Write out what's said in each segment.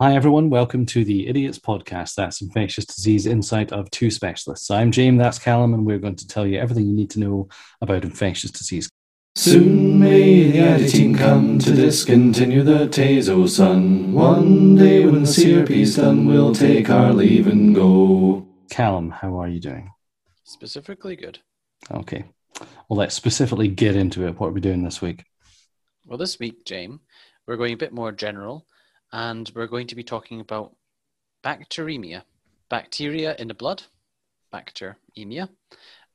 Hi, everyone. Welcome to the Idiots Podcast. That's infectious disease insight of two specialists. I'm James, that's Callum, and we're going to tell you everything you need to know about infectious disease. Soon may the editing come to discontinue the Tazocin. One day when the CRP's done, we'll take our leave and go. Callum, how are you doing? Specifically good. Okay. Well, let's specifically get into it. What are we doing this week? Well, this week, James, we're going a bit more general and we're going to be talking about bacteremia, bacteria in the blood, bacteremia.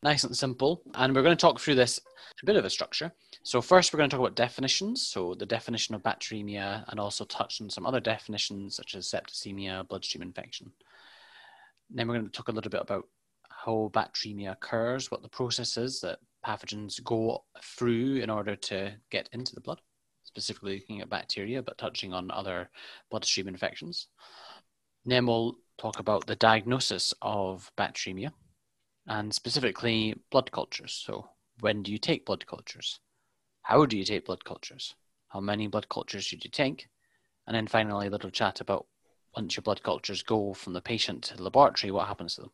Nice and simple. And we're going to talk through this a bit of a structure. So, first, we're going to talk about definitions. So, the definition of bacteremia, and also touch on some other definitions such as septicemia, bloodstream infection. Then, we're going to talk a little bit about how bacteremia occurs, what the process is that pathogens go through in order to get into the blood specifically looking at bacteria, but touching on other bloodstream infections. Then we'll talk about the diagnosis of bacteremia and specifically blood cultures. So, when do you take blood cultures? How do you take blood cultures? How many blood cultures should you take? And then finally, a little chat about once your blood cultures go from the patient to the laboratory, what happens to them?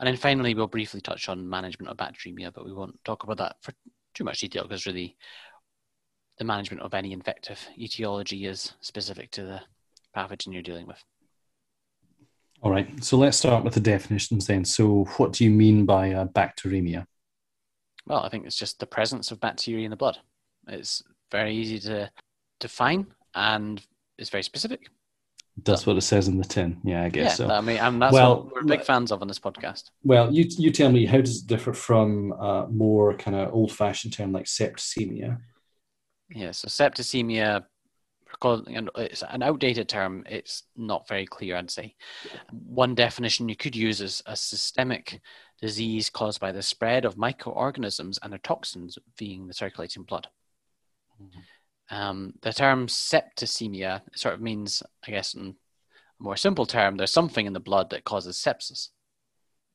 And then finally, we'll briefly touch on management of bacteremia, but we won't talk about that for too much detail because really the management of any infective etiology is specific to the pathogen you're dealing with. All right, so let's start with the definitions then. So, what do you mean by uh, bacteremia? Well, I think it's just the presence of bacteria in the blood. It's very easy to define and it's very specific. That's what it says in the tin. Yeah, I guess yeah, so. I mean, and that's well, what we're big fans of on this podcast. Well, you you tell me how does it differ from a more kind of old fashioned term like septicemia, yeah, so septicemia, it's an outdated term. It's not very clear, I'd say. One definition you could use is a systemic disease caused by the spread of microorganisms and their toxins via the circulating blood. Mm-hmm. Um, the term septicemia sort of means, I guess, in a more simple term, there's something in the blood that causes sepsis.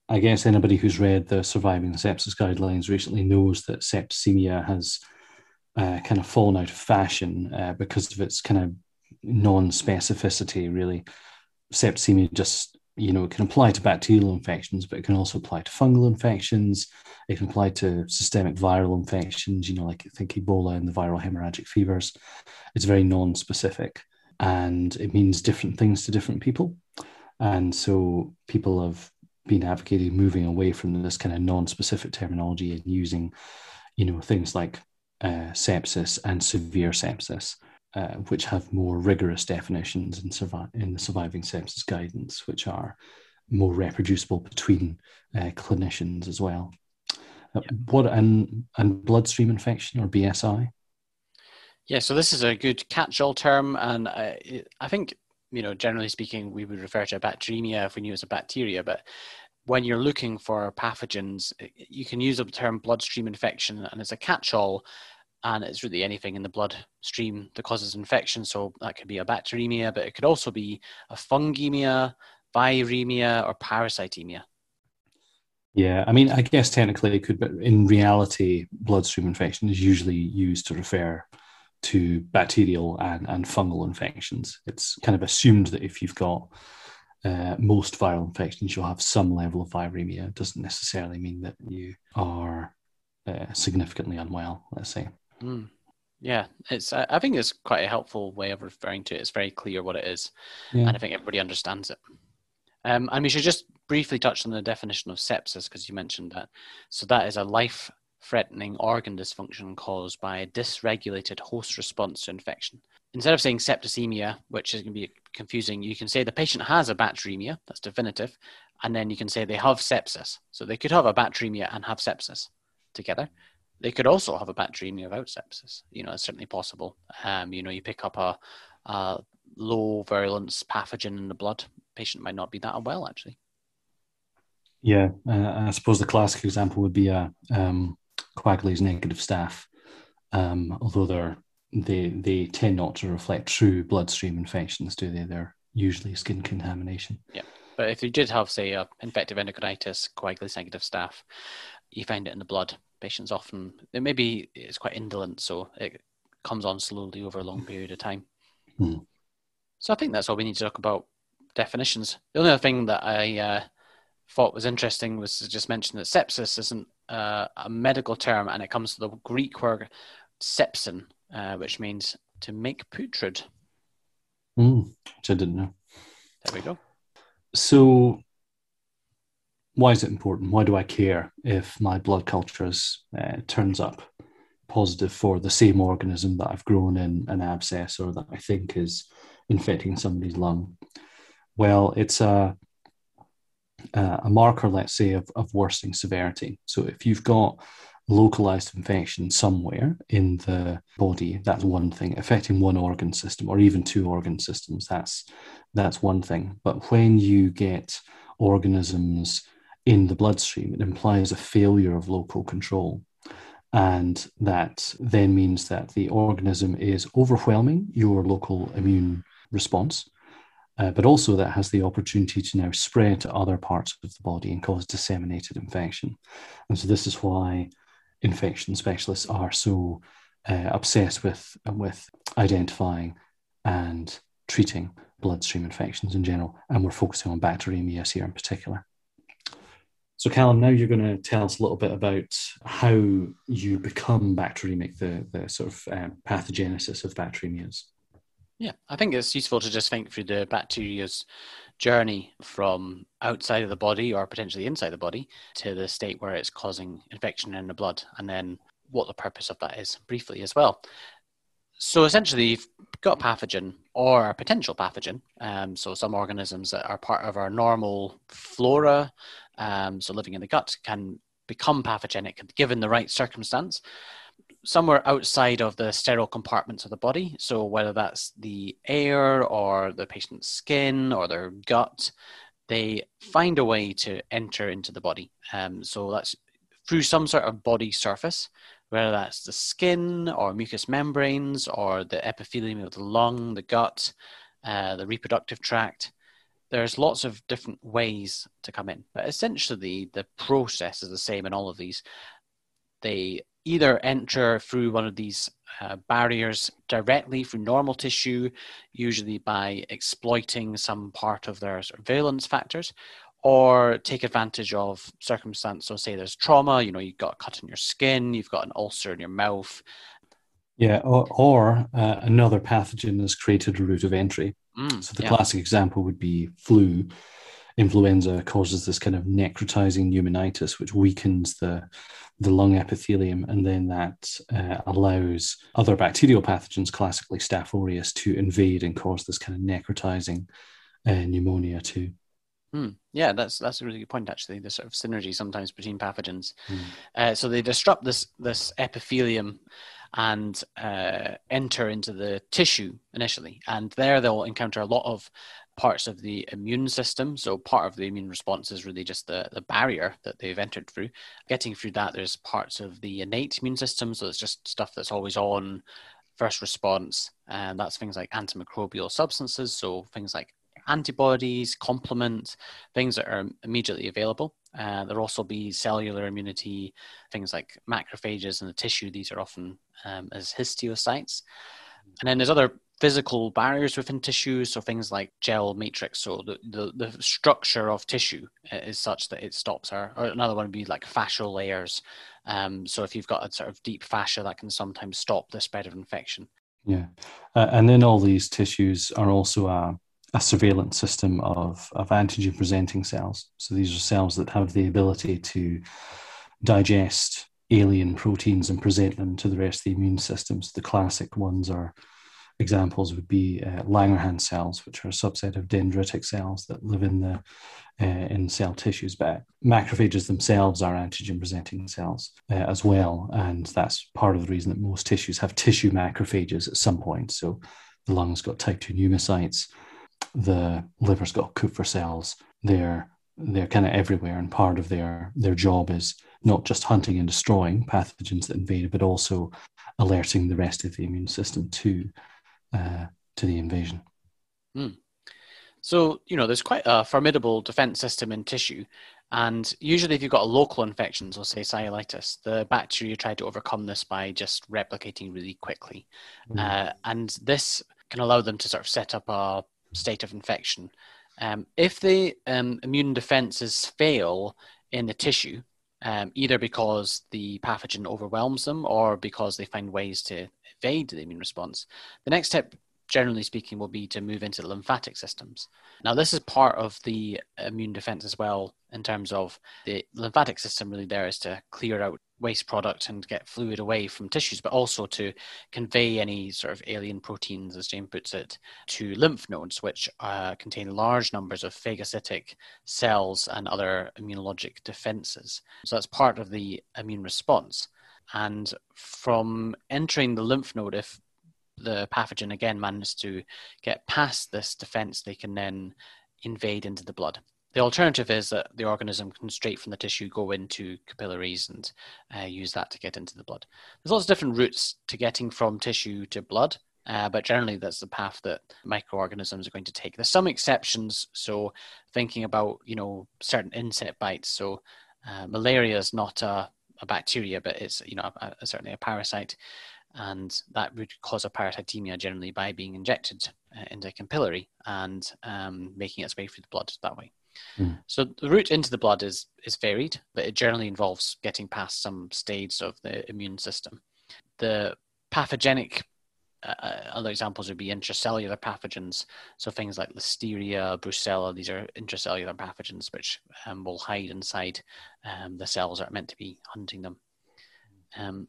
I guess anybody who's read the surviving sepsis guidelines recently knows that septicemia has uh, kind of fallen out of fashion uh, because of its kind of non-specificity. Really, septicemia just you know it can apply to bacterial infections, but it can also apply to fungal infections. It can apply to systemic viral infections. You know, like I think Ebola and the viral hemorrhagic fevers. It's very non-specific, and it means different things to different people. And so people have been advocating moving away from this kind of non-specific terminology and using, you know, things like uh, sepsis and severe sepsis, uh, which have more rigorous definitions in, survi- in, the surviving sepsis guidance, which are more reproducible between uh, clinicians as well. Uh, what and and bloodstream infection or BSI? Yeah, so this is a good catch-all term, and I, I think you know generally speaking we would refer to a bacteremia if we knew it was a bacteria, but when you're looking for pathogens, you can use the term bloodstream infection, and it's a catch-all, and it's really anything in the bloodstream that causes infection. So that could be a bacteremia, but it could also be a fungemia, viremia, or parasitemia. Yeah, I mean, I guess technically it could, but in reality, bloodstream infection is usually used to refer to bacterial and, and fungal infections. It's kind of assumed that if you've got uh, most viral infections, you'll have some level of viremia. It doesn't necessarily mean that you are uh, significantly unwell, let's say. Mm. Yeah, it's. I think it's quite a helpful way of referring to it. It's very clear what it is, yeah. and I think everybody understands it. Um, and we should just briefly touch on the definition of sepsis because you mentioned that. So that is a life-threatening organ dysfunction caused by a dysregulated host response to infection instead of saying septicemia, which is going to be confusing, you can say the patient has a bacteremia, that's definitive, and then you can say they have sepsis. So they could have a bacteremia and have sepsis together. They could also have a bacteremia without sepsis. You know, it's certainly possible. Um, you know, you pick up a, a low virulence pathogen in the blood, patient might not be that unwell actually. Yeah, uh, I suppose the classic example would be a um, coagulase negative staph, um, although they're they they tend not to reflect true bloodstream infections, do they? They're usually skin contamination. Yeah, but if you did have, say, a infective endocarditis, coagulase negative staph, you find it in the blood. Patients often it maybe it's quite indolent, so it comes on slowly over a long period of time. Hmm. So I think that's all we need to talk about definitions. The only other thing that I uh, thought was interesting was to just mention that sepsis isn't uh, a medical term and it comes from the Greek word sepsin, uh, which means to make putrid. Mm, which I didn't know. There we go. So, why is it important? Why do I care if my blood cultures uh, turns up positive for the same organism that I've grown in an abscess or that I think is infecting somebody's lung? Well, it's a uh, a marker, let's say, of, of worsening severity. So if you've got localized infection somewhere in the body, that's one thing. Affecting one organ system or even two organ systems, that's that's one thing. But when you get organisms in the bloodstream, it implies a failure of local control. And that then means that the organism is overwhelming your local immune response uh, but also that has the opportunity to now spread to other parts of the body and cause disseminated infection. And so this is why infection specialists are so uh, obsessed with with identifying and treating bloodstream infections in general, and we're focusing on bacteremias here in particular. So, Callum, now you're going to tell us a little bit about how you become bacteremic, the, the sort of um, pathogenesis of bacteremias. Yeah, I think it's useful to just think through the bacteria's journey from outside of the body or potentially inside the body to the state where it's causing infection in the blood, and then what the purpose of that is briefly as well. So essentially, you've got a pathogen or a potential pathogen. Um, so some organisms that are part of our normal flora, um, so living in the gut, can become pathogenic given the right circumstance somewhere outside of the sterile compartments of the body. So whether that's the air or the patient's skin or their gut, they find a way to enter into the body. Um, so that's through some sort of body surface, whether that's the skin or mucous membranes or the epithelium of the lung, the gut, uh, the reproductive tract. There's lots of different ways to come in, but essentially the process is the same in all of these. They either enter through one of these uh, barriers directly through normal tissue, usually by exploiting some part of their surveillance factors, or take advantage of circumstance. So, say there's trauma, you know, you've got a cut in your skin, you've got an ulcer in your mouth. Yeah, or, or uh, another pathogen has created a route of entry. Mm, so, the yeah. classic example would be flu. Influenza causes this kind of necrotizing pneumonitis, which weakens the the lung epithelium, and then that uh, allows other bacterial pathogens, classically Staph aureus, to invade and cause this kind of necrotizing uh, pneumonia too. Hmm. Yeah, that's that's a really good point. Actually, the sort of synergy sometimes between pathogens. Mm. Uh, so they disrupt this this epithelium and uh, enter into the tissue initially, and there they'll encounter a lot of parts of the immune system. So part of the immune response is really just the, the barrier that they've entered through. Getting through that, there's parts of the innate immune system. So it's just stuff that's always on, first response. And that's things like antimicrobial substances. So things like antibodies, complement, things that are immediately available. Uh, there'll also be cellular immunity, things like macrophages in the tissue. These are often um, as histiocytes. And then there's other physical barriers within tissue, so things like gel matrix. So the, the, the structure of tissue is such that it stops our. Or another one would be like fascial layers. Um, so if you've got a sort of deep fascia, that can sometimes stop the spread of infection. Yeah, uh, and then all these tissues are also a, a surveillance system of of antigen presenting cells. So these are cells that have the ability to digest alien proteins and present them to the rest of the immune systems. The classic ones are examples would be uh, Langerhans cells, which are a subset of dendritic cells that live in the uh, in cell tissues. But macrophages themselves are antigen-presenting cells uh, as well, and that's part of the reason that most tissues have tissue macrophages at some point. So the lungs got type two pneumocytes, the liver's got Kupffer cells. They're they're kind of everywhere, and part of their their job is not just hunting and destroying pathogens that invade, but also alerting the rest of the immune system to uh, to the invasion. Mm. So, you know, there's quite a formidable defense system in tissue. And usually, if you've got a local infection, so say cellulitis, the bacteria try to overcome this by just replicating really quickly. Mm. Uh, and this can allow them to sort of set up a state of infection. Um, if the um, immune defenses fail in the tissue, um, either because the pathogen overwhelms them or because they find ways to evade the immune response, the next step, generally speaking, will be to move into the lymphatic systems. Now, this is part of the immune defense as well, in terms of the lymphatic system, really, there is to clear out waste product and get fluid away from tissues, but also to convey any sort of alien proteins, as James puts it, to lymph nodes, which uh, contain large numbers of phagocytic cells and other immunologic defenses. So that's part of the immune response. And from entering the lymph node, if the pathogen again manages to get past this defense, they can then invade into the blood. The alternative is that the organism can straight from the tissue go into capillaries and uh, use that to get into the blood. There's lots of different routes to getting from tissue to blood, uh, but generally that's the path that microorganisms are going to take. There's some exceptions, so thinking about you know certain insect bites. So uh, malaria is not a, a, bacteria, but it's you know a, a, certainly a parasite, and that would cause a parasitemia generally by being injected uh, into a capillary and um, making its way through the blood that way. Mm. So the route into the blood is is varied, but it generally involves getting past some stage of the immune system. The pathogenic uh, uh, other examples would be intracellular pathogens, so things like Listeria, Brucella. These are intracellular pathogens which um, will hide inside um, the cells that are meant to be hunting them. Um,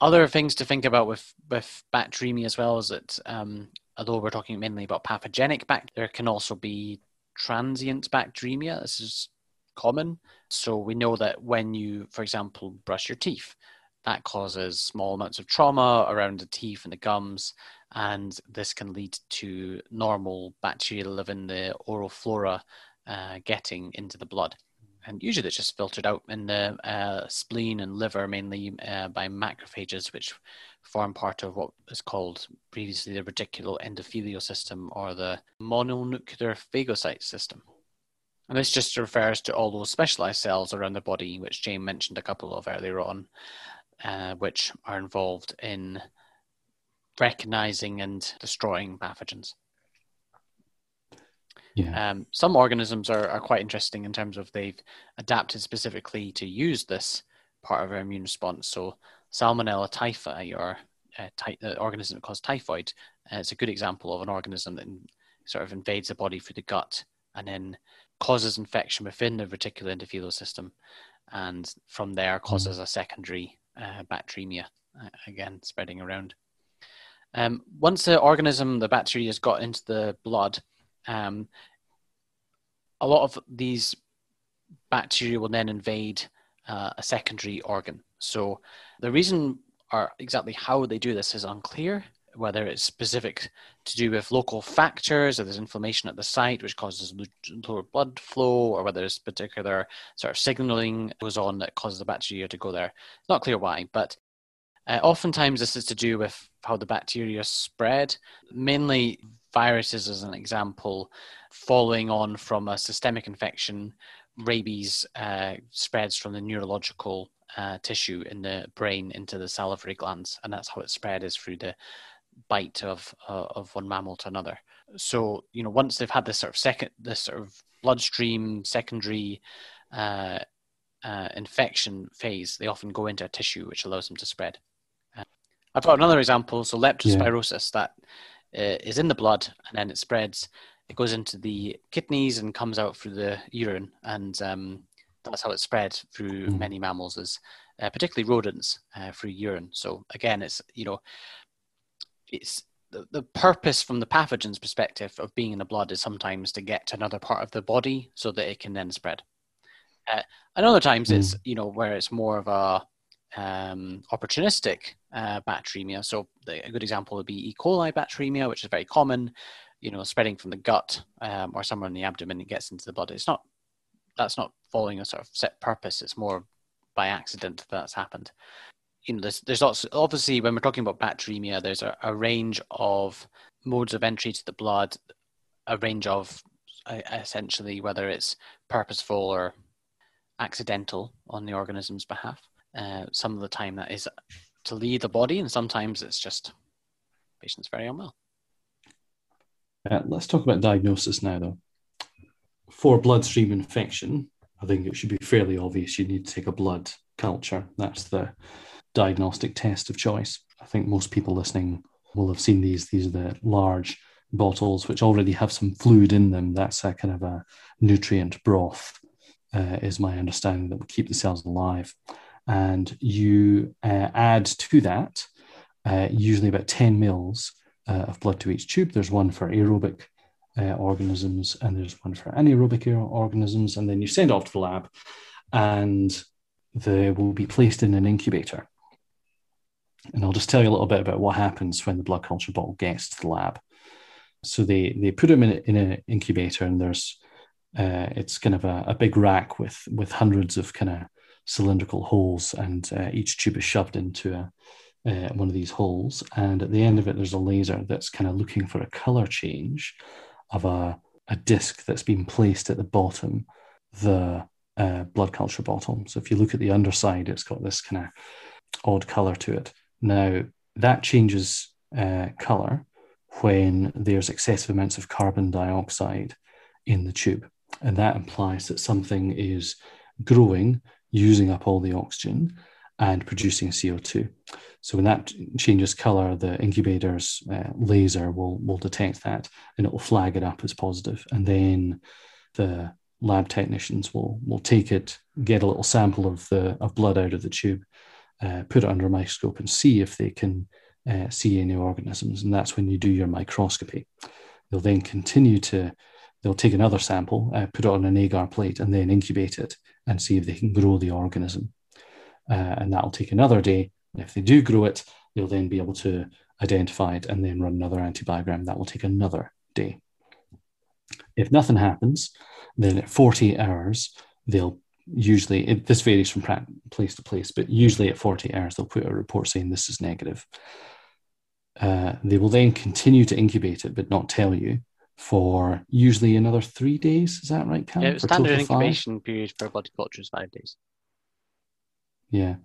other things to think about with with bacteremia as well is that um, although we're talking mainly about pathogenic bacteria, there can also be transient bacteremia. This is common. So we know that when you, for example, brush your teeth, that causes small amounts of trauma around the teeth and the gums, and this can lead to normal bacteria living in the oral flora uh, getting into the blood. And usually it's just filtered out in the uh, spleen and liver, mainly uh, by macrophages, which form part of what is called previously the reticuloendothelial system or the mononuclear phagocyte system. And this just refers to all those specialized cells around the body, which James mentioned a couple of earlier on, uh, which are involved in recognizing and destroying pathogens. Yeah. Um, some organisms are, are quite interesting in terms of they've adapted specifically to use this part of our immune response. So Salmonella typhi, or uh, ty- the organism that causes typhoid, uh, it's a good example of an organism that in, sort of invades the body through the gut and then causes infection within the reticuloendothelial system, and from there mm. causes a secondary uh, bacteremia, uh, again spreading around. Um, once the organism, the bacteria, has got into the blood, um, a lot of these bacteria will then invade uh, a secondary organ. So the reason or exactly how they do this is unclear, whether it's specific to do with local factors or there's inflammation at the site which causes lower blood flow or whether there's particular sort of signaling goes on that causes the bacteria to go there. Not clear why, but uh, oftentimes this is to do with how the bacteria spread, mainly viruses as an example, following on from a systemic infection rabies uh, spreads from the neurological uh, tissue in the brain into the salivary glands, and that's how it spread is through the bite of uh, of one mammal to another. So you know, once they've had this sort of second, this sort of bloodstream secondary uh, uh, infection phase, they often go into a tissue which allows them to spread. Uh, I've got another example. So leptospirosis yeah. that uh, is in the blood, and then it spreads it goes into the kidneys and comes out through the urine, and um, that's how it spread through mm. many mammals, is uh, particularly rodents uh, through urine. So again, it's you know, it's the, the purpose from the pathogen's perspective of being in the blood is sometimes to get to another part of the body so that it can then spread. Uh, and other times mm. it's you know where it's more of a um, opportunistic uh, bacteremia. So the, a good example would be E. coli bacteremia, which is very common, you know, spreading from the gut um, or somewhere in the abdomen, it gets into the blood. It's not that's not following a sort of set purpose. It's more by accident that's happened. You know, there's there's also obviously when we're talking about bacteremia, there's a, a range of modes of entry to the blood, a range of uh, essentially whether it's purposeful or accidental on the organism's behalf. Uh, some of the time that is to leave the body, and sometimes it's just patient's very unwell. Uh, let's talk about diagnosis now, though. For bloodstream infection, I think it should be fairly obvious you need to take a blood culture. That's the diagnostic test of choice. I think most people listening will have seen these. These are the large bottles which already have some fluid in them. That's a kind of a nutrient broth, uh, is my understanding, that will keep the cells alive. And you uh, add to that uh, usually about 10 mils uh, of blood to each tube. There's one for aerobic uh, organisms and there's one for anaerobic organisms. And then you send off to the lab and they will be placed in an incubator. And I'll just tell you a little bit about what happens when the blood culture bottle gets to the lab. So they they put them in, in an incubator, and there's uh, it's kind of a, a, big rack with with hundreds of kind of cylindrical holes, and uh, each tube is shoved into a, uh, one of these holes. And at the end of it, there's a laser that's kind of looking for a color change of a, a disc that's been placed at the bottom, the uh, blood culture bottle. So if you look at the underside, it's got this kind of odd color to it. Now that changes uh, color when there's excessive amounts of carbon dioxide in the tube. And that implies that something is growing, using up all the oxygen, and producing CO2. So when that changes color, the incubator's uh, laser will, will detect that and it will flag it up as positive. And then the lab technicians will, will take it, get a little sample of the of blood out of the tube, uh, put it under a microscope and see if they can uh, see any organisms. And that's when you do your microscopy. They'll then continue to, they'll take another sample, uh, put it on an agar plate, and then incubate it and see if they can grow the organism. Uh, and that'll take another day. And if they do grow it, they'll then be able to identify it and then run another antibiogram. That will take another day. If nothing happens, then at 48 hours, they'll usually, it, this varies from place to place, but usually at 48 hours, they'll put a report saying this is negative. Uh, they will then continue to incubate it, but not tell you for usually another three days. Is that right, Cam? Yeah, standard incubation five? period for blood culture is five days. Yeah,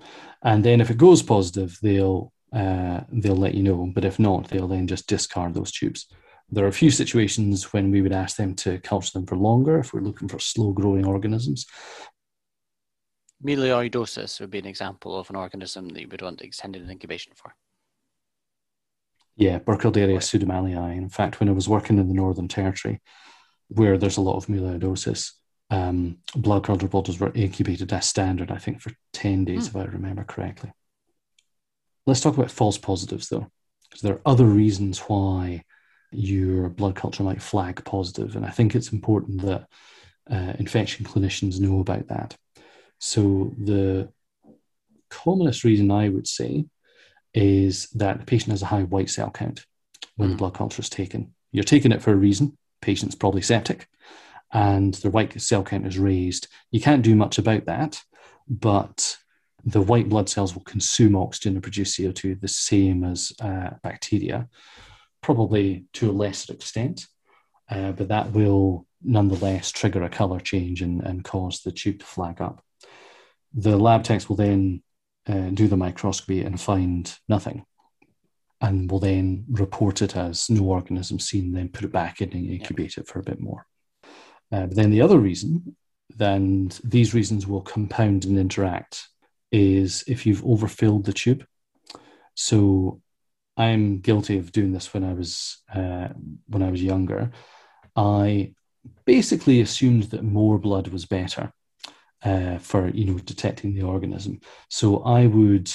and then if it goes positive, they'll uh, they'll let you know. But if not, they'll then just discard those tubes. There are a few situations when we would ask them to culture them for longer if we're looking for slow growing organisms. Melioidosis would be an example of an organism that you would want extended incubation for. Yeah, Burkholderia pseudomallei. In fact, when I was working in the Northern Territory, where there's a lot of melioidosis, um, blood culture bottles were incubated as standard, I think, for 10 days, mm. if I remember correctly. Let's talk about false positives, though, because there are other reasons why your blood culture might flag positive. And I think it's important that uh, infection clinicians know about that. So, the commonest reason I would say is that the patient has a high white cell count when mm. the blood culture is taken. You're taking it for a reason. Patient's probably septic and their white cell count is raised. You can't do much about that, but the white blood cells will consume oxygen and produce CO2 the same as uh, bacteria, probably to a lesser extent, uh, but that will nonetheless trigger a color change and, and cause the tube to flag up. The lab techs will then uh, do the microscopy and find nothing and will then report it as no organism seen, then put it back in and incubate it for a bit more. Uh, but then the other reason, then these reasons will compound and interact, is if you've overfilled the tube. So I'm guilty of doing this when I was uh, when I was younger. I basically assumed that more blood was better uh, for you know detecting the organism. So I would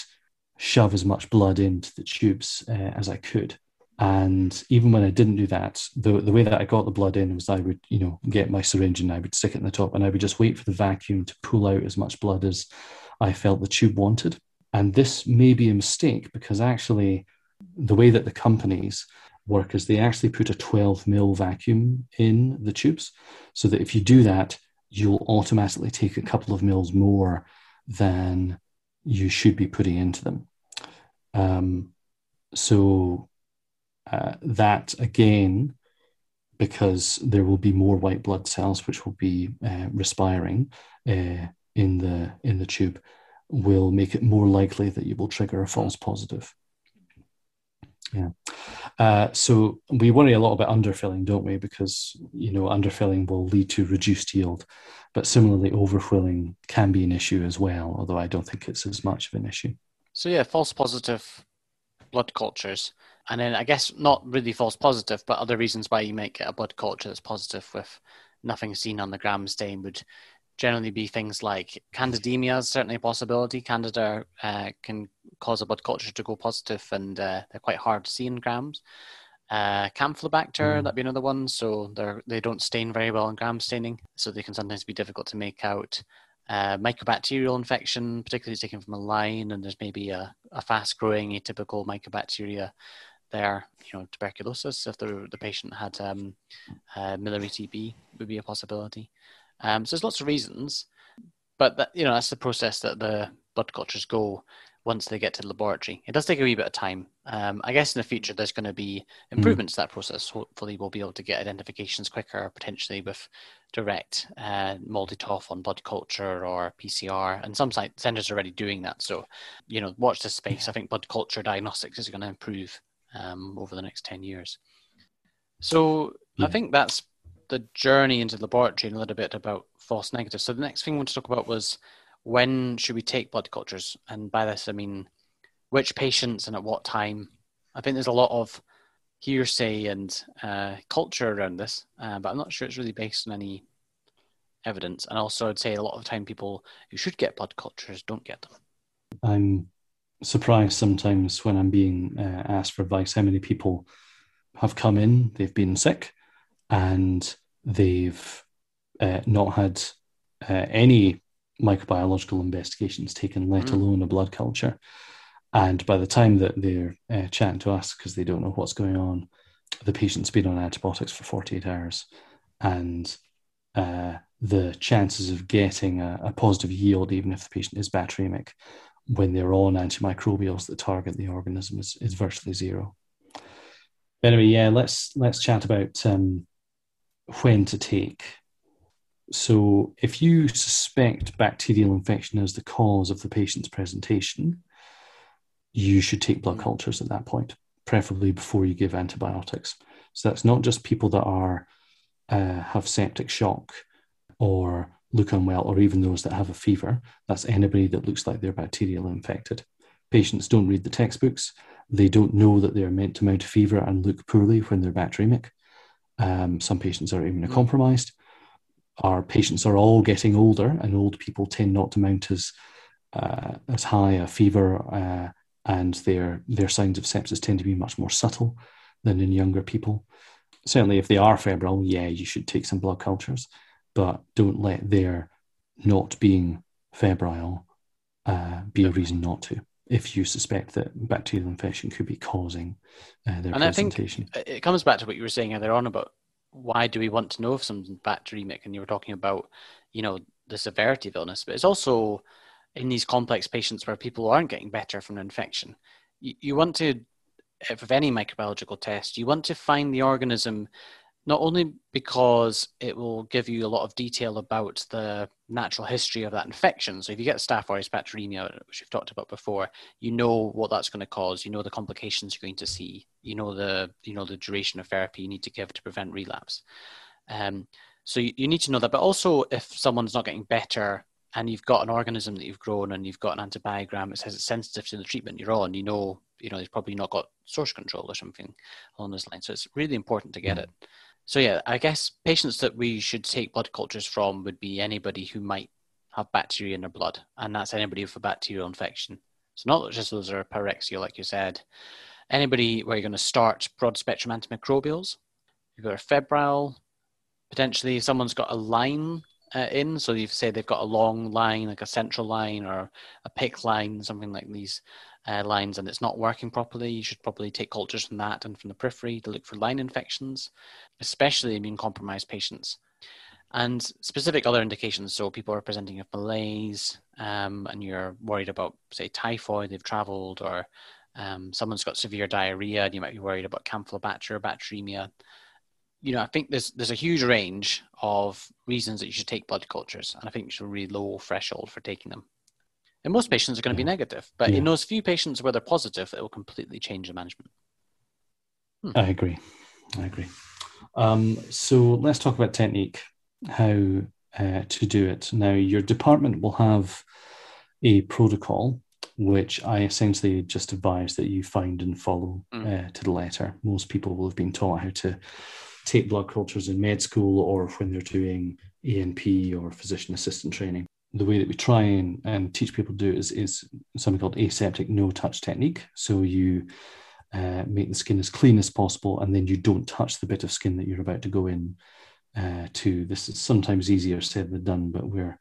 shove as much blood into the tubes uh, as I could. And even when I didn't do that, the, the way that I got the blood in was I would, you know, get my syringe and I would stick it in the top and I would just wait for the vacuum to pull out as much blood as I felt the tube wanted. And this may be a mistake because actually the way that the companies work is they actually put a 12 mil vacuum in the tubes so that if you do that, you'll automatically take a couple of mils more than you should be putting into them. Um, so uh, that again, because there will be more white blood cells which will be uh, respiring uh, in the in the tube, will make it more likely that you will trigger a false positive. Yeah. Uh, so we worry a lot about underfilling, don't we? Because you know underfilling will lead to reduced yield, but similarly, overfilling can be an issue as well. Although I don't think it's as much of an issue. So yeah, false positive blood cultures, and then I guess not really false positive, but other reasons why you might get a blood culture that's positive with nothing seen on the gram stain would generally be things like candidemia is certainly a possibility. Candida uh, can cause a blood culture to go positive, and uh, they're quite hard to see in grams. Uh, Campylobacter, mm. that'd be another one. So they're they don't stain very well in gram staining, so they can sometimes be difficult to make out. Uh, mycobacterial infection, particularly taken from a line, and there's maybe a, a fast-growing atypical mycobacteria there. You know, tuberculosis if the the patient had um, uh, miliary TB would be a possibility. Um, so there's lots of reasons, but that, you know that's the process that the blood cultures go once they get to the laboratory. It does take a wee bit of time. Um, I guess in the future there's going to be hmm. improvements mm. to that process. Hopefully we'll be able to get identifications quicker, potentially with direct uh, MALDI-TOF on blood culture or PCR. And some site centers are already doing that. So, you know, watch this space. I think blood culture diagnostics is going to improve um, over the next 10 years. So yeah. I think that's the journey into the laboratory and a little bit about false negatives. So the next thing I want to talk about was when should we take blood cultures? And by this, I mean which patients and at what time. I think there's a lot of hearsay and uh, culture around this, uh, but I'm not sure it's really based on any evidence. And also, I'd say a lot of time people who should get blood cultures don't get them. I'm surprised sometimes when I'm being uh, asked for advice how many people have come in, they've been sick, and they've uh, not had uh, any microbiological investigations taken, let mm. alone a blood culture. And by the time that they're uh, chatting to us because they don't know what's going on, the patient's been on antibiotics for 48 hours. And uh, the chances of getting a, a, positive yield, even if the patient is bacteremic, when they're on antimicrobials that target the organism is, is virtually zero. Anyway, yeah, let's let's chat about um, when to take. So, if you suspect bacterial infection as the cause of the patient's presentation, you should take blood cultures at that point, preferably before you give antibiotics. So that's not just people that are uh, have septic shock or look unwell, or even those that have a fever. That's anybody that looks like they're bacterial infected. Patients don't read the textbooks. They don't know that they're meant to mount a fever and look poorly when they're bacteremic. Um, some patients are immunocompromised. Our patients are all getting older, and old people tend not to mount as uh, as high a fever uh, and their their signs of sepsis tend to be much more subtle than in younger people. Certainly, if they are febrile, yeah, you should take some blood cultures, but don't let their not being febrile uh, be a reason not to. If you suspect that bacterial infection could be causing uh, their and presentation, I think it comes back to what you were saying earlier on about why do we want to know if something's bacteremic, and you were talking about, you know, the severity of illness, but it's also in these complex patients where people aren't getting better from an infection. You, you want to, with any microbiological test, you want to find the organism not only because it will give you a lot of detail about the natural history of that infection. So if you get Staph aureus bacteremia, which we've talked about before, you know what that's going to cause. You know the complications you're going to see. You know the you know the duration of therapy you need to give to prevent relapse. Um, so you, you need to know that. But also, if someone's not getting better and you've got an organism that you've grown and you've got an antibiogram that says it's sensitive to the treatment you're on, you know, you know, it's probably not got source control or something along those lines. So it's really important to get it. So yeah, I guess patients that we should take blood cultures from would be anybody who might have bacteria in their blood, and that's anybody with a bacterial infection. So not just those that are pyrexia, like you said. Anybody where you're going to start broad spectrum antimicrobials. You've got a febrile, potentially someone's got a line uh, in. So you say they've got a long line, like a central line or a PICC line, something like these uh, lines, and it's not working properly. You should probably take cultures from that and from the periphery to look for line infections, especially immune compromised patients. And specific other indications. So people are presenting with malaise, um, and you're worried about, say, typhoid. They've travelled, or um, someone's got severe diarrhea, and you might be worried about Campylobacter bacteremia you know, I think there's there's a huge range of reasons that you should take blood cultures, and I think it's a really low threshold for taking them. And most patients are going to be negative, but yeah. in those few patients where they're positive, it will completely change the management. Hmm. I agree. I agree. Um, so let's talk about technique, how uh, to do it. Now, your department will have a protocol which I essentially just advise that you find and follow mm. uh, to the letter. Most people will have been taught how to take blood cultures in med school or when they're doing A&P or physician assistant training. The way that we try and, and teach people to do is, is something called aseptic no touch technique. So you uh, make the skin as clean as possible and then you don't touch the bit of skin that you're about to go in uh, to. This is sometimes easier said than done, but we're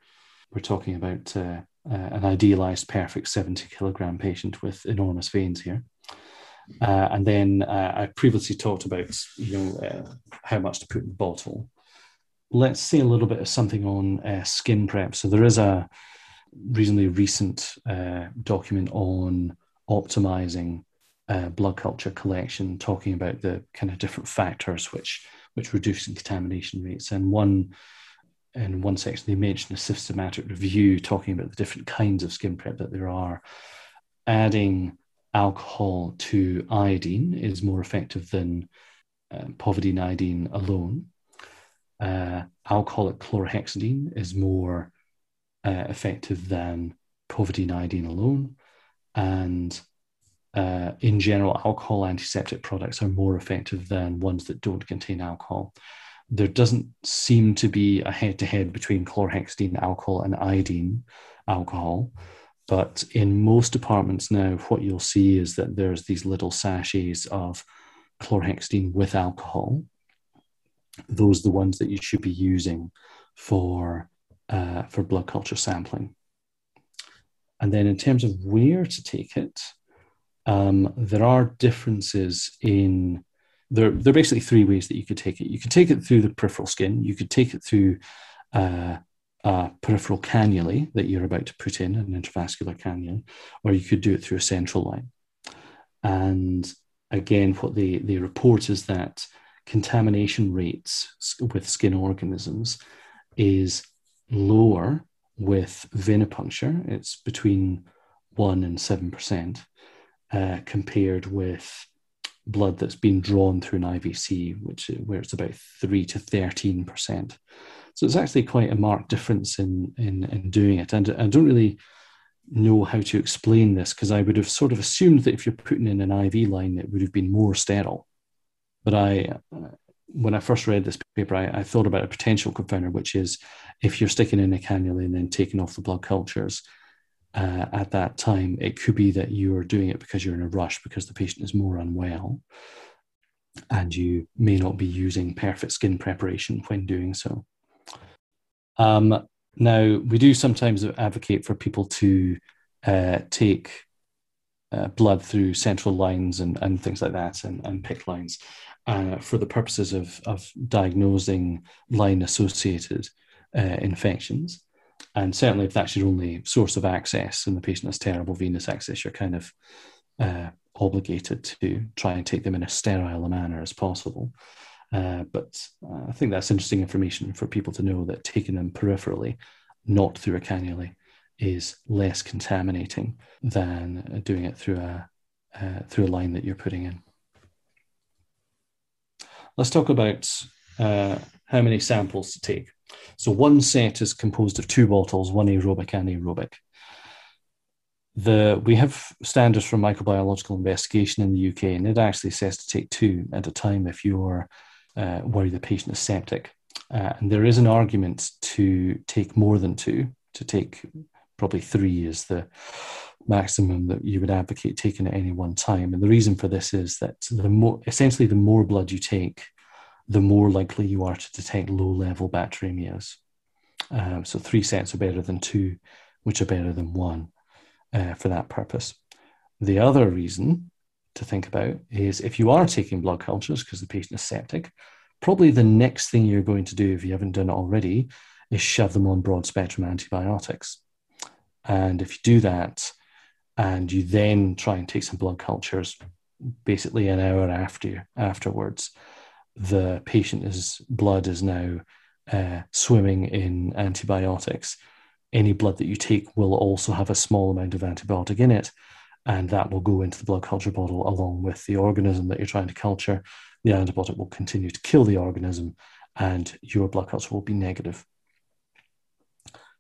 we're talking about uh, uh, an idealized perfect 70 kilogram patient with enormous veins here. Uh, and then uh, I previously talked about, you know, how much to put in the bottle. Let's say a little bit of something on uh, skin prep. So there is a reasonably recent uh, document on optimizing blood culture collection, talking about the kind of different factors which which reduce contamination rates. And one in one section they mentioned a systematic review talking about the different kinds of skin prep that there are. Adding alcohol to iodine is more effective than uh, povidone iodine alone. Uh, alcoholic chlorhexidine is more uh, effective than povidone iodine alone. And uh, in general, alcohol antiseptic products are more effective than ones that don't contain alcohol there doesn't seem to be a head to head between chlorhexidine alcohol and iodine alcohol. But in most departments now, what you'll see is that there's these little sachets of chlorhexidine with alcohol. Those are the ones that you should be using for, uh, for blood culture sampling. And then in terms of where to take it, um, there are differences in there, there are basically three ways that you could take it. You could take it through the peripheral skin. You could take it through uh, a peripheral cannula that you're about to put in, an intravascular cannula, or you could do it through a central line. And again, what they, they report is that contamination rates with skin organisms is lower with venipuncture. It's between 1 and 7% uh, compared with blood that's been drawn through an IVC, which where it's about three to thirteen percent. So it's actually quite a marked difference in in, in doing it. And I don't really know how to explain this because I would have sort of assumed that if you're putting in an IV line, it would have been more sterile. But I, uh, when I first read this paper, I, I thought about a potential confounder, which is if you're sticking in a cannula and then taking off the blood cultures, uh, at that time. It could be that you are doing it because you're in a rush because the patient is more unwell, and you may not be using perfect skin preparation when doing so. Um, now, we do sometimes advocate for people to uh, take uh, blood through central lines and, and things like that, and, and PICC lines, uh, for the purposes of, of diagnosing line associated uh, infections and certainly if that's your only source of access and the patient has terrible venous access, you're kind of uh, obligated to try and take them in as sterile a manner as possible. Uh, but uh, I think that's interesting information for people to know that taking them peripherally, not through a cannula, is less contaminating than doing it through a through a line that you're putting in. Let's talk about uh, how many samples to take. So one set is composed of two bottles, one aerobic and aerobic. The, we have standards for microbiological investigation in the UK, and it actually says to take two at a time if you're uh, worried the patient is septic. Uh, and there is an argument to take more than two, to take probably three is the maximum that you would advocate taking at any one time. And the reason for this is that the more, essentially, the more blood you take, the more likely you are to detect low level bacteremias. Um, so three sets are better than two, which are better than one uh, for that purpose. The other reason to think about is if you are taking blood cultures because the patient is septic, probably the next thing you're going to do, if you haven't done it already, is shove them on broad spectrum antibiotics. And if you do that, and you then try and take some blood cultures basically an hour after afterwards, the patient's blood is now uh, swimming in antibiotics. Any blood that you take will also have a small amount of antibiotic in it. and that will go into the blood culture bottle along with the organism that you're trying to culture. The antibiotic will continue to kill the organism, and your blood culture will be negative.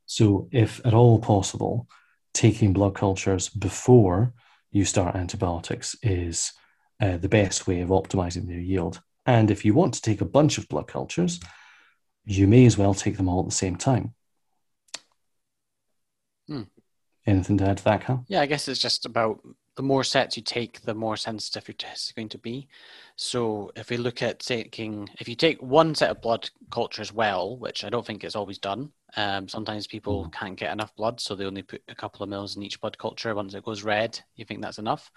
So, if at all possible, taking blood cultures before you start antibiotics is uh, the best way of optimizing their yield. And if you want to take a bunch of blood cultures, you may as well take them all at the same time. Hmm. Anything to add to that, Cal? Yeah, I guess it's just about the more sets you take, the more sensitive your test is going to be. So if we look at taking, if you take one set of blood cultures well, which I don't think is always done, um, sometimes people mm. can't get enough blood, so they only put a couple of mils in each blood culture. Once it goes red, you think that's enough.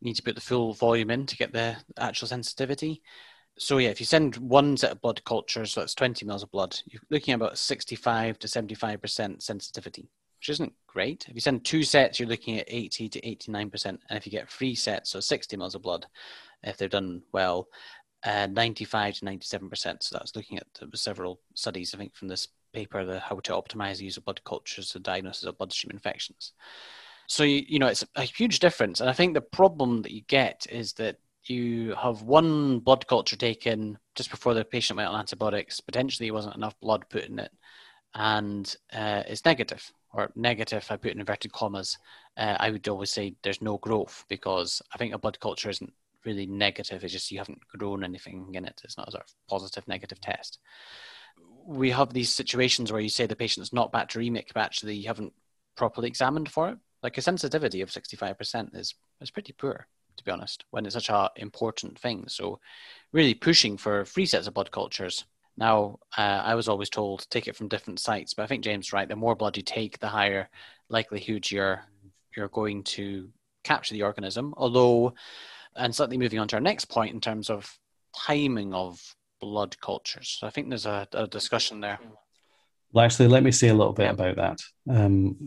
You need to put the full volume in to get the actual sensitivity. So yeah, if you send one set of blood cultures, so that's 20 mils of blood, you're looking at about 65 to 75% sensitivity which isn't great. If you send two sets, you're looking at 80 to 89%. And if you get three sets, so 60 mils of blood, if they're done well, uh, 95 to 97%. So that's looking at several studies, I think, from this paper, the How to Optimize the Use of Blood Cultures to Diagnosis of Bloodstream Infections. So, you, you know, it's a huge difference. And I think the problem that you get is that you have one blood culture taken just before the patient went on antibiotics, potentially it wasn't enough blood put in it, and uh, it's negative or negative, I put in inverted commas, uh, I would always say there's no growth because I think a blood culture isn't really negative. It's just you haven't grown anything in it. It's not a sort of positive negative test. We have these situations where you say the patient's not bacteremic, but actually you haven't properly examined for it. Like a sensitivity of 65% is, is pretty poor, to be honest, when it's such an important thing. So, really pushing for three sets of blood cultures now, uh, I was always told take it from different sites, but I think James is right. The more blood you take, the higher likelihood you're you're going to capture the organism. Although, and slightly moving on to our next point in terms of timing of blood cultures. So I think there's a, a discussion there. Well, actually, let me say a little bit about that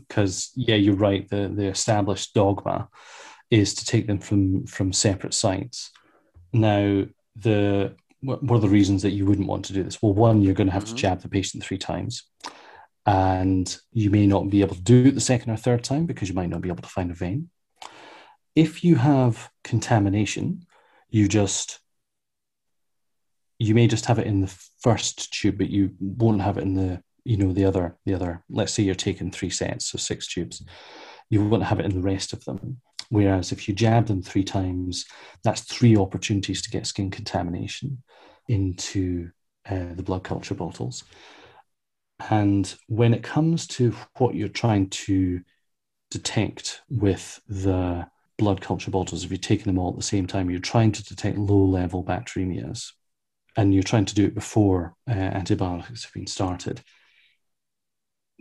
because, um, yeah, you're right. The the established dogma is to take them from from separate sites. Now, the what are the reasons that you wouldn't want to do this? Well, one, you're going to have mm-hmm. to jab the patient three times, and you may not be able to do it the second or third time because you might not be able to find a vein. If you have contamination, you just you may just have it in the first tube, but you won't have it in the you know the other the other. Let's say you're taking three sets, so six tubes. You won't have it in the rest of them. Whereas if you jab them three times, that's three opportunities to get skin contamination into uh, the blood culture bottles. And when it comes to what you're trying to detect with the blood culture bottles, if you're taking them all at the same time, you're trying to detect low level bacteremias and you're trying to do it before uh, antibiotics have been started.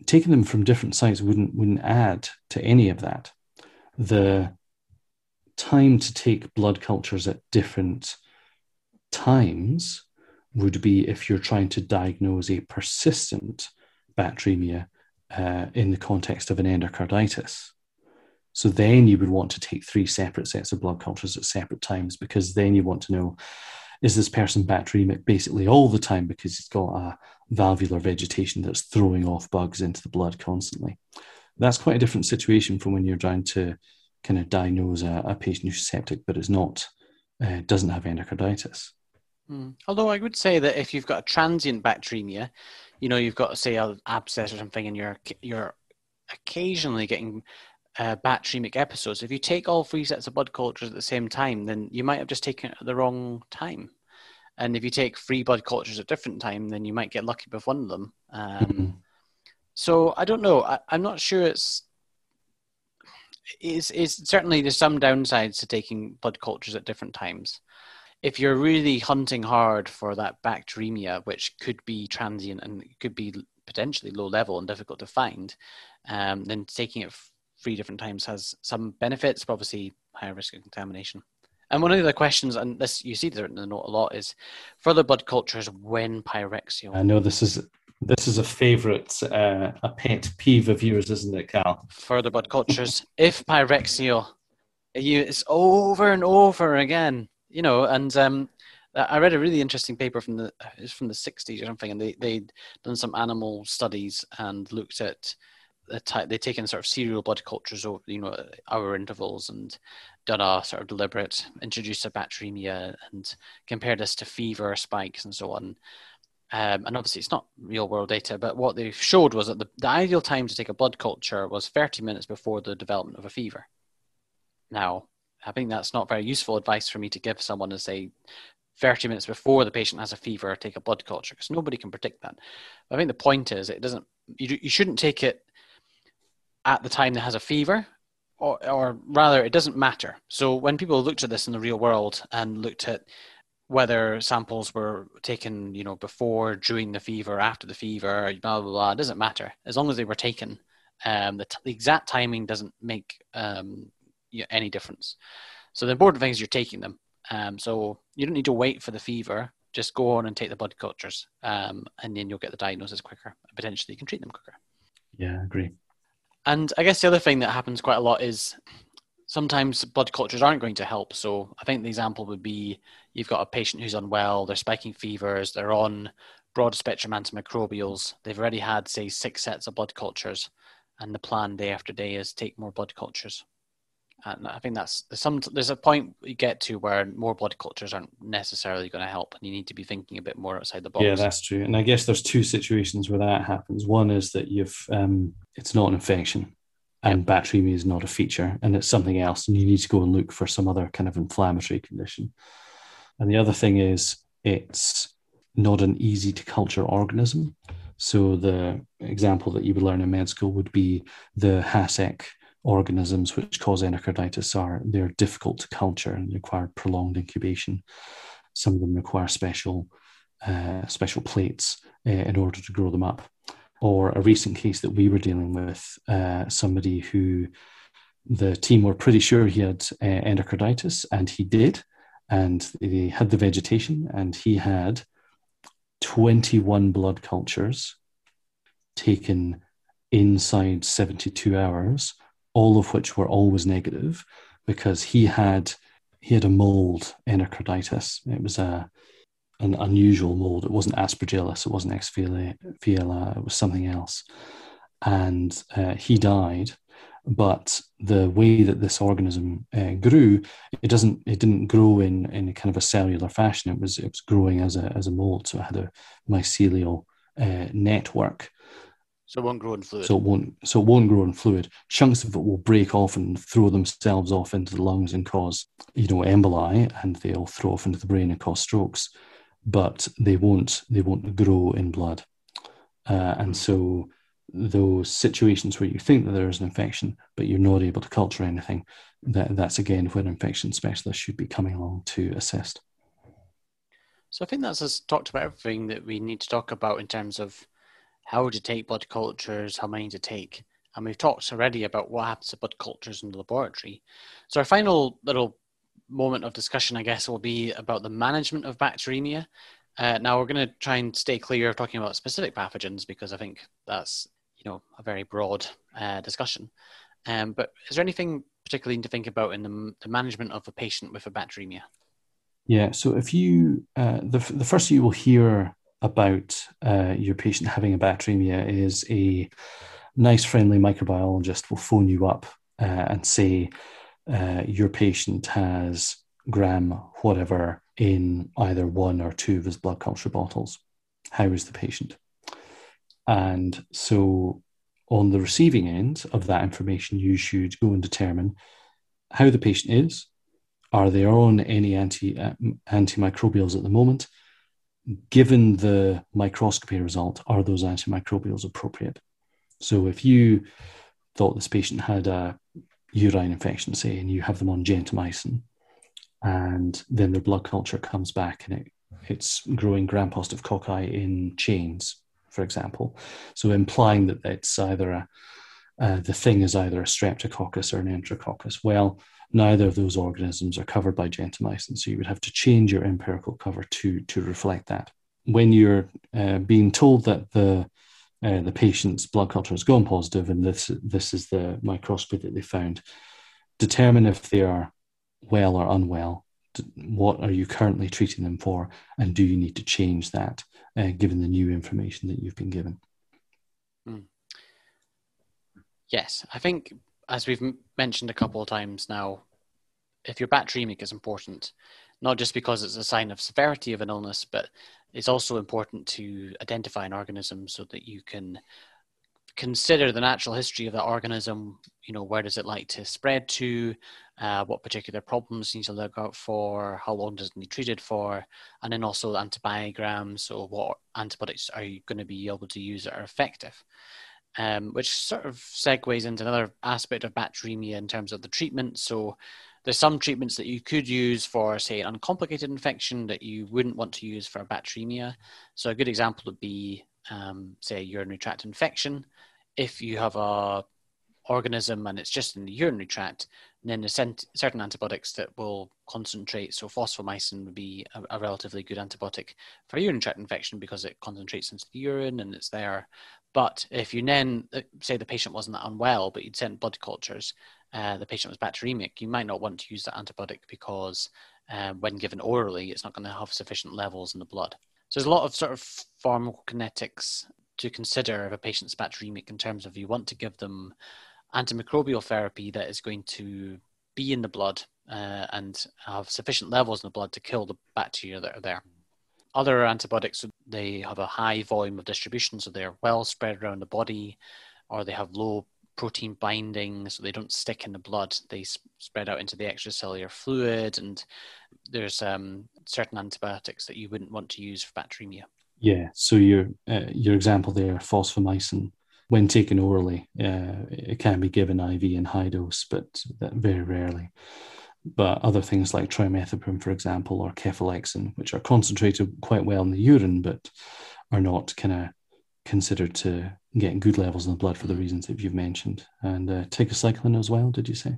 Taking them from different sites wouldn't, wouldn't add to any of that the time to take blood cultures at different times would be if you're trying to diagnose a persistent bacteremia uh, in the context of an endocarditis. So then you would want to take three separate sets of blood cultures at separate times because then you want to know is this person bacteremic basically all the time because he's got a valvular vegetation that's throwing off bugs into the blood constantly that's quite a different situation from when you're trying to kind of diagnose a, a patient who's septic but is not uh, doesn't have endocarditis. Mm. Although I would say that if you've got a transient bacteremia, you know, you've got say an abscess or something, and you're you're occasionally getting uh, bacteremic episodes. If you take all three sets of blood cultures at the same time, then you might have just taken it at the wrong time. And if you take three blood cultures at different time, then you might get lucky with one of them. Um, mm-hmm. So I don't know. I, am not sure it's. Is is certainly there's some downsides to taking blood cultures at different times. If you're really hunting hard for that bacteremia, which could be transient and could be potentially low level and difficult to find, um, then taking it three different times has some benefits, but obviously higher risk of contamination. And one of the other questions, and this you see there in the note a lot, is further blood cultures when pyrexia. I know this is this is a favourite, uh, a pet peeve of yours, isn't it, Cal? Further blood cultures. if pyrexia, you, it's over and over again, you know, and um, I read a really interesting paper from the it's from the 60s or something, and they they'd done some animal studies and looked at the type they'd taken sort of serial blood cultures over you know hour intervals and done a sort of deliberate introduced a bacteremia and compared this to fever spikes and so on. Um, and obviously, it's not real world data, but what they showed was that the, the ideal time to take a blood culture was 30 minutes before the development of a fever. Now, I think that's not very useful advice for me to give someone to say 30 minutes before the patient has a fever, take a blood culture because nobody can predict that. But I think the point is it doesn't. You, you shouldn't take it at the time that has a fever, or, or rather, it doesn't matter. So when people looked at this in the real world and looked at whether samples were taken, you know, before, during the fever, after the fever, blah blah blah, doesn't matter as long as they were taken. Um, the, t- the exact timing doesn't make um, any difference. So the important thing is you're taking them. Um, so you don't need to wait for the fever. Just go on and take the blood cultures, um, and then you'll get the diagnosis quicker. Potentially, you can treat them quicker. Yeah, I agree. And I guess the other thing that happens quite a lot is sometimes blood cultures aren't going to help. So I think the example would be you've got a patient who's unwell, they're spiking fevers, they're on broad spectrum antimicrobials, they've already had, say, six sets of blood cultures, and the plan day after day is take more blood cultures. And I think that's there's some there's a point you get to where more blood cultures aren't necessarily going to help, and you need to be thinking a bit more outside the box. Yeah, that's true. And I guess there's two situations where that happens. One is that you've um, it's not an infection, and yep. bacteremia is not a feature, and it's something else, and you need to go and look for some other kind of inflammatory condition. And the other thing is it's not an easy to culture organism. So the example that you would learn in med school would be the HACEK organisms which cause endocarditis are they're difficult to culture and require prolonged incubation. Some of them require special uh, special plates uh, in order to grow them up. Or a recent case that we were dealing with, uh, somebody who the team were pretty sure he had uh, endocarditis, and he did, and they had the vegetation, and he had 21 blood cultures taken inside 72 hours all of which were always negative because he had he had a mold endocarditis. It was a an unusual mold. It wasn't aspergillus. It wasn't Xylella. It was something else, and uh, he died. But the way that this organism uh, grew, it doesn't. It didn't grow in in kind of a cellular fashion. It was it was growing as a as a mold. So it had a mycelial uh, network so it won't grow in fluid. So it won't. So it won't grow in fluid. Chunks of it will break off and throw themselves off into the lungs and cause, you know, emboli, and they'll throw off into the brain and cause strokes. But they won't. They won't grow in blood. Uh, and so those situations where you think that there is an infection, but you're not able to culture anything, that, that's again where infection specialists should be coming along to assist. So I think that's us talked about everything that we need to talk about in terms of how to take blood cultures, how many to take. And we've talked already about what happens to blood cultures in the laboratory. So our final little moment of discussion, I guess, will be about the management of bacteremia. Uh, now we're going to try and stay clear of talking about specific pathogens because I think that's know a very broad uh, discussion. Um, but is there anything particularly to think about in the, the, management of a patient with a bacteremia? Yeah. So if you uh, the the first you will hear about uh, your patient having a bacteremia is a nice, friendly microbiologist will phone you up uh, and say uh, your patient has gram whatever in either one or two of his blood culture bottles. How is the patient? And so, on the receiving end of that information, you should go and determine how the patient is. Are they on any anti uh, antimicrobials at the moment? given the microscopy result, are those antimicrobials appropriate? So if you thought this patient had a urine infection, say, and you have them on gentamicin, and then their blood culture comes back and it, it's growing gram-positive cocci in chains, for example. So implying that it's either a, uh, the thing is either a streptococcus or an enterococcus. Well, neither of those organisms are covered by gentamicin. So you would have to change your empirical cover to, to reflect that. When you're uh, being told that the uh, the patient's blood culture has gone positive and this this is the microscopy that they found, determine if they are well or unwell. What are you currently treating them for, and do you need to change that uh, given the new information that you've been given? Yes, I think as we've mentioned a couple of times now, if you're bacteremic is important, not just because it's a sign of severity of an illness, but it's also important to identify an organism so that you can consider the natural history of that organism. You know, where does it like to spread to? Uh, what particular problems you need to look out for? How long does it need treated for? And then also antibiograms. So, what antibiotics are you going to be able to use that are effective? Um, which sort of segues into another aspect of bacteremia in terms of the treatment. So, there's some treatments that you could use for, say, an uncomplicated infection that you wouldn't want to use for a bacteremia. So a good example would be, um, say, urinary tract infection. If you have a organism and it's just in the urinary tract, And then there's certain antibiotics that will concentrate. So fosfomycin would be a, a, relatively good antibiotic for urinary tract infection because it concentrates into the urine and it's there. But if you then uh, say the patient wasn't that unwell, but you'd sent blood cultures, uh, the patient was bacteremic, you might not want to use that antibiotic because um, when given orally, it's not going to have sufficient levels in the blood. So there's a lot of sort of pharmacokinetics to consider if a patient's bacteremic in terms of you want to give them antimicrobial therapy that is going to be in the blood uh, and have sufficient levels in the blood to kill the bacteria that are there. Other antibiotics, they have a high volume of distribution, so they're well spread around the body, or they have low protein binding, so they don't stick in the blood. They spread out into the extracellular fluid, and there's um, certain antibiotics that you wouldn't want to use for bacteremia. Yeah. So your uh, your example there, fosfomycin, when taken orally, uh, it can be given IV in high dose, but very rarely but other things like trimethoprim, for example, or cefalexin, which are concentrated quite well in the urine, but are not kind of considered to get good levels in the blood for the reasons that you've mentioned. And uh, tigecycline as well, did you say?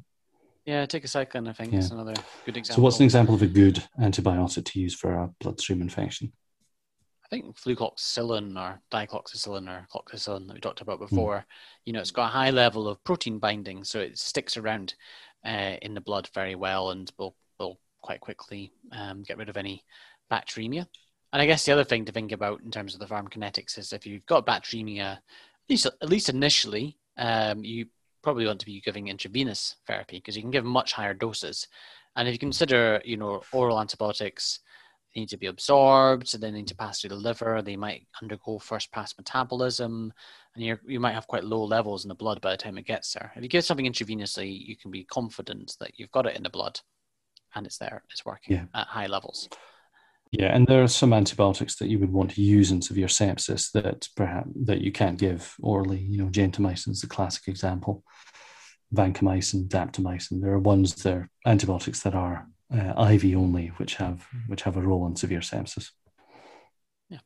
Yeah, tigecycline, I think, yeah. is another good example. So, what's an example of a good antibiotic to use for a bloodstream infection? I think flucloxacillin or dicloxacillin or cloxacillin that we talked about hmm. before, mm. you know, it's got a high level of protein binding, so it sticks around uh, in the blood very well and will will quite quickly um, get rid of any bacteremia. And I guess the other thing to think about in terms of the pharmacokinetics is if you've got bacteremia, at least, at least initially, um, you probably want to be giving intravenous therapy because you can give much higher doses. And if you consider, you know, oral antibiotics, they need to be absorbed, so they need to pass through the liver. They might undergo first pass metabolism, and you you might have quite low levels in the blood by the time it gets there. If you give something intravenously, you can be confident that you've got it in the blood, and it's there, it's working yeah. at high levels. Yeah, and there are some antibiotics that you would want to use in severe sepsis that perhaps that you can't give orally. You know, gentamicin is the classic example. Vancomycin, daptomycin. There are ones there are antibiotics that are uh, IV only, which have which have a role in severe sepsis. Yeah.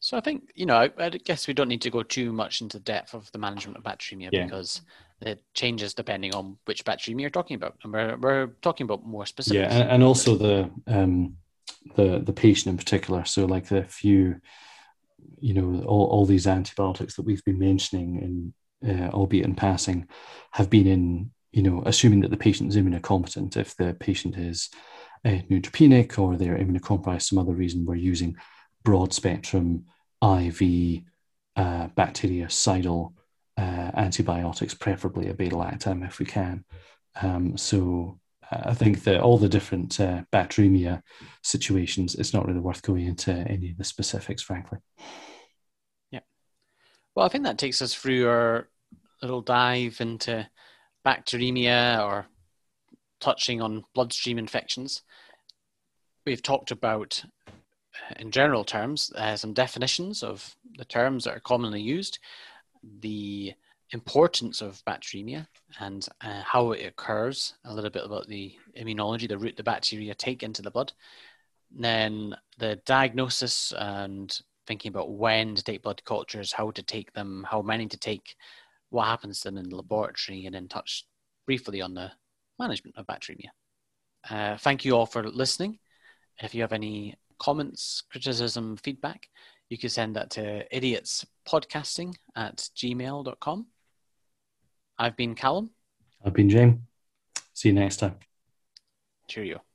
So I think you know I, I guess we don't need to go too much into depth of the management of bacteremia yeah. because it changes depending on which bacteremia you're talking about, and we're we're talking about more specific. Yeah, and, and also the um the the patient in particular. So like the few, you know, all, all these antibiotics that we've been mentioning in uh, albeit in passing, have been in you know, assuming that the patient is immunocompetent, if the patient is uh, neutropenic or they're immunocompromised some other reason, we're using broad spectrum IV uh, bactericidal uh, antibiotics, preferably a beta lactam if we can. Um, so uh, I think that all the different uh, bacteremia situations, it's not really worth going into any of the specifics, frankly. Yeah. Well, I think that takes us through our little dive into bacteremia or touching on bloodstream infections. We've talked about, in general terms, uh, some definitions of the terms that are commonly used, the importance of bacteremia and uh, how it occurs, a little bit about the immunology, the route the bacteria take into the blood, then the diagnosis and thinking about when to take blood cultures, how to take them, how many to take, what happens to them in the laboratory, and then touch briefly on the management of bacteremia. Uh, thank you all for listening. If you have any comments, criticism, feedback, you can send that to idiotspodcasting at gmail.com. I've been Callum. I've been James. See you next time. Cheerio.